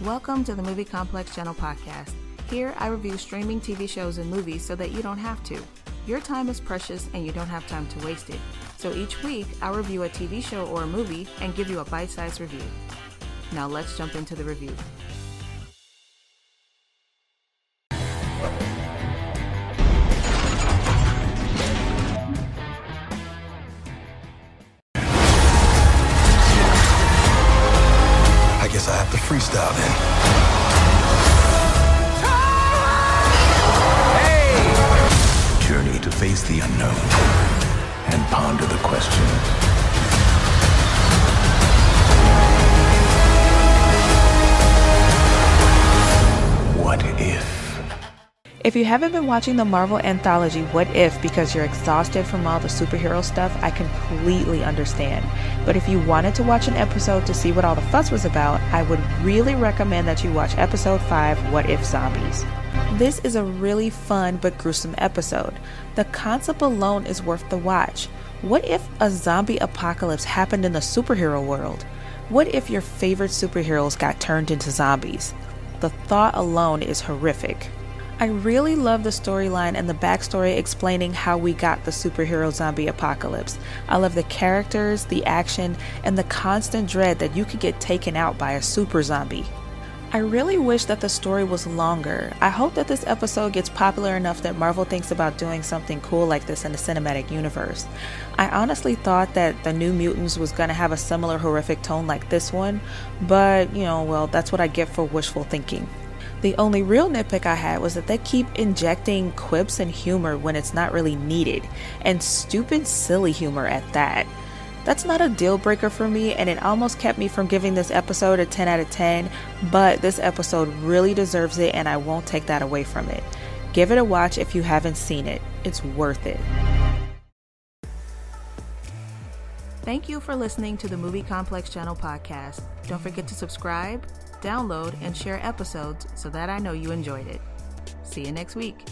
Welcome to the Movie Complex Channel podcast. Here, I review streaming TV shows and movies so that you don't have to. Your time is precious and you don't have time to waste it. So each week, I'll review a TV show or a movie and give you a bite sized review. Now let's jump into the review. Freestyle then. Journey to face the unknown and ponder the If you haven't been watching the Marvel anthology What If because you're exhausted from all the superhero stuff, I completely understand. But if you wanted to watch an episode to see what all the fuss was about, I would really recommend that you watch episode 5 What If Zombies. This is a really fun but gruesome episode. The concept alone is worth the watch. What if a zombie apocalypse happened in the superhero world? What if your favorite superheroes got turned into zombies? The thought alone is horrific. I really love the storyline and the backstory explaining how we got the superhero zombie apocalypse. I love the characters, the action, and the constant dread that you could get taken out by a super zombie. I really wish that the story was longer. I hope that this episode gets popular enough that Marvel thinks about doing something cool like this in the cinematic universe. I honestly thought that the New Mutants was going to have a similar horrific tone like this one, but you know, well, that's what I get for wishful thinking. The only real nitpick I had was that they keep injecting quips and humor when it's not really needed, and stupid, silly humor at that. That's not a deal breaker for me, and it almost kept me from giving this episode a 10 out of 10, but this episode really deserves it, and I won't take that away from it. Give it a watch if you haven't seen it, it's worth it. Thank you for listening to the Movie Complex Channel podcast. Don't forget to subscribe, download, and share episodes so that I know you enjoyed it. See you next week.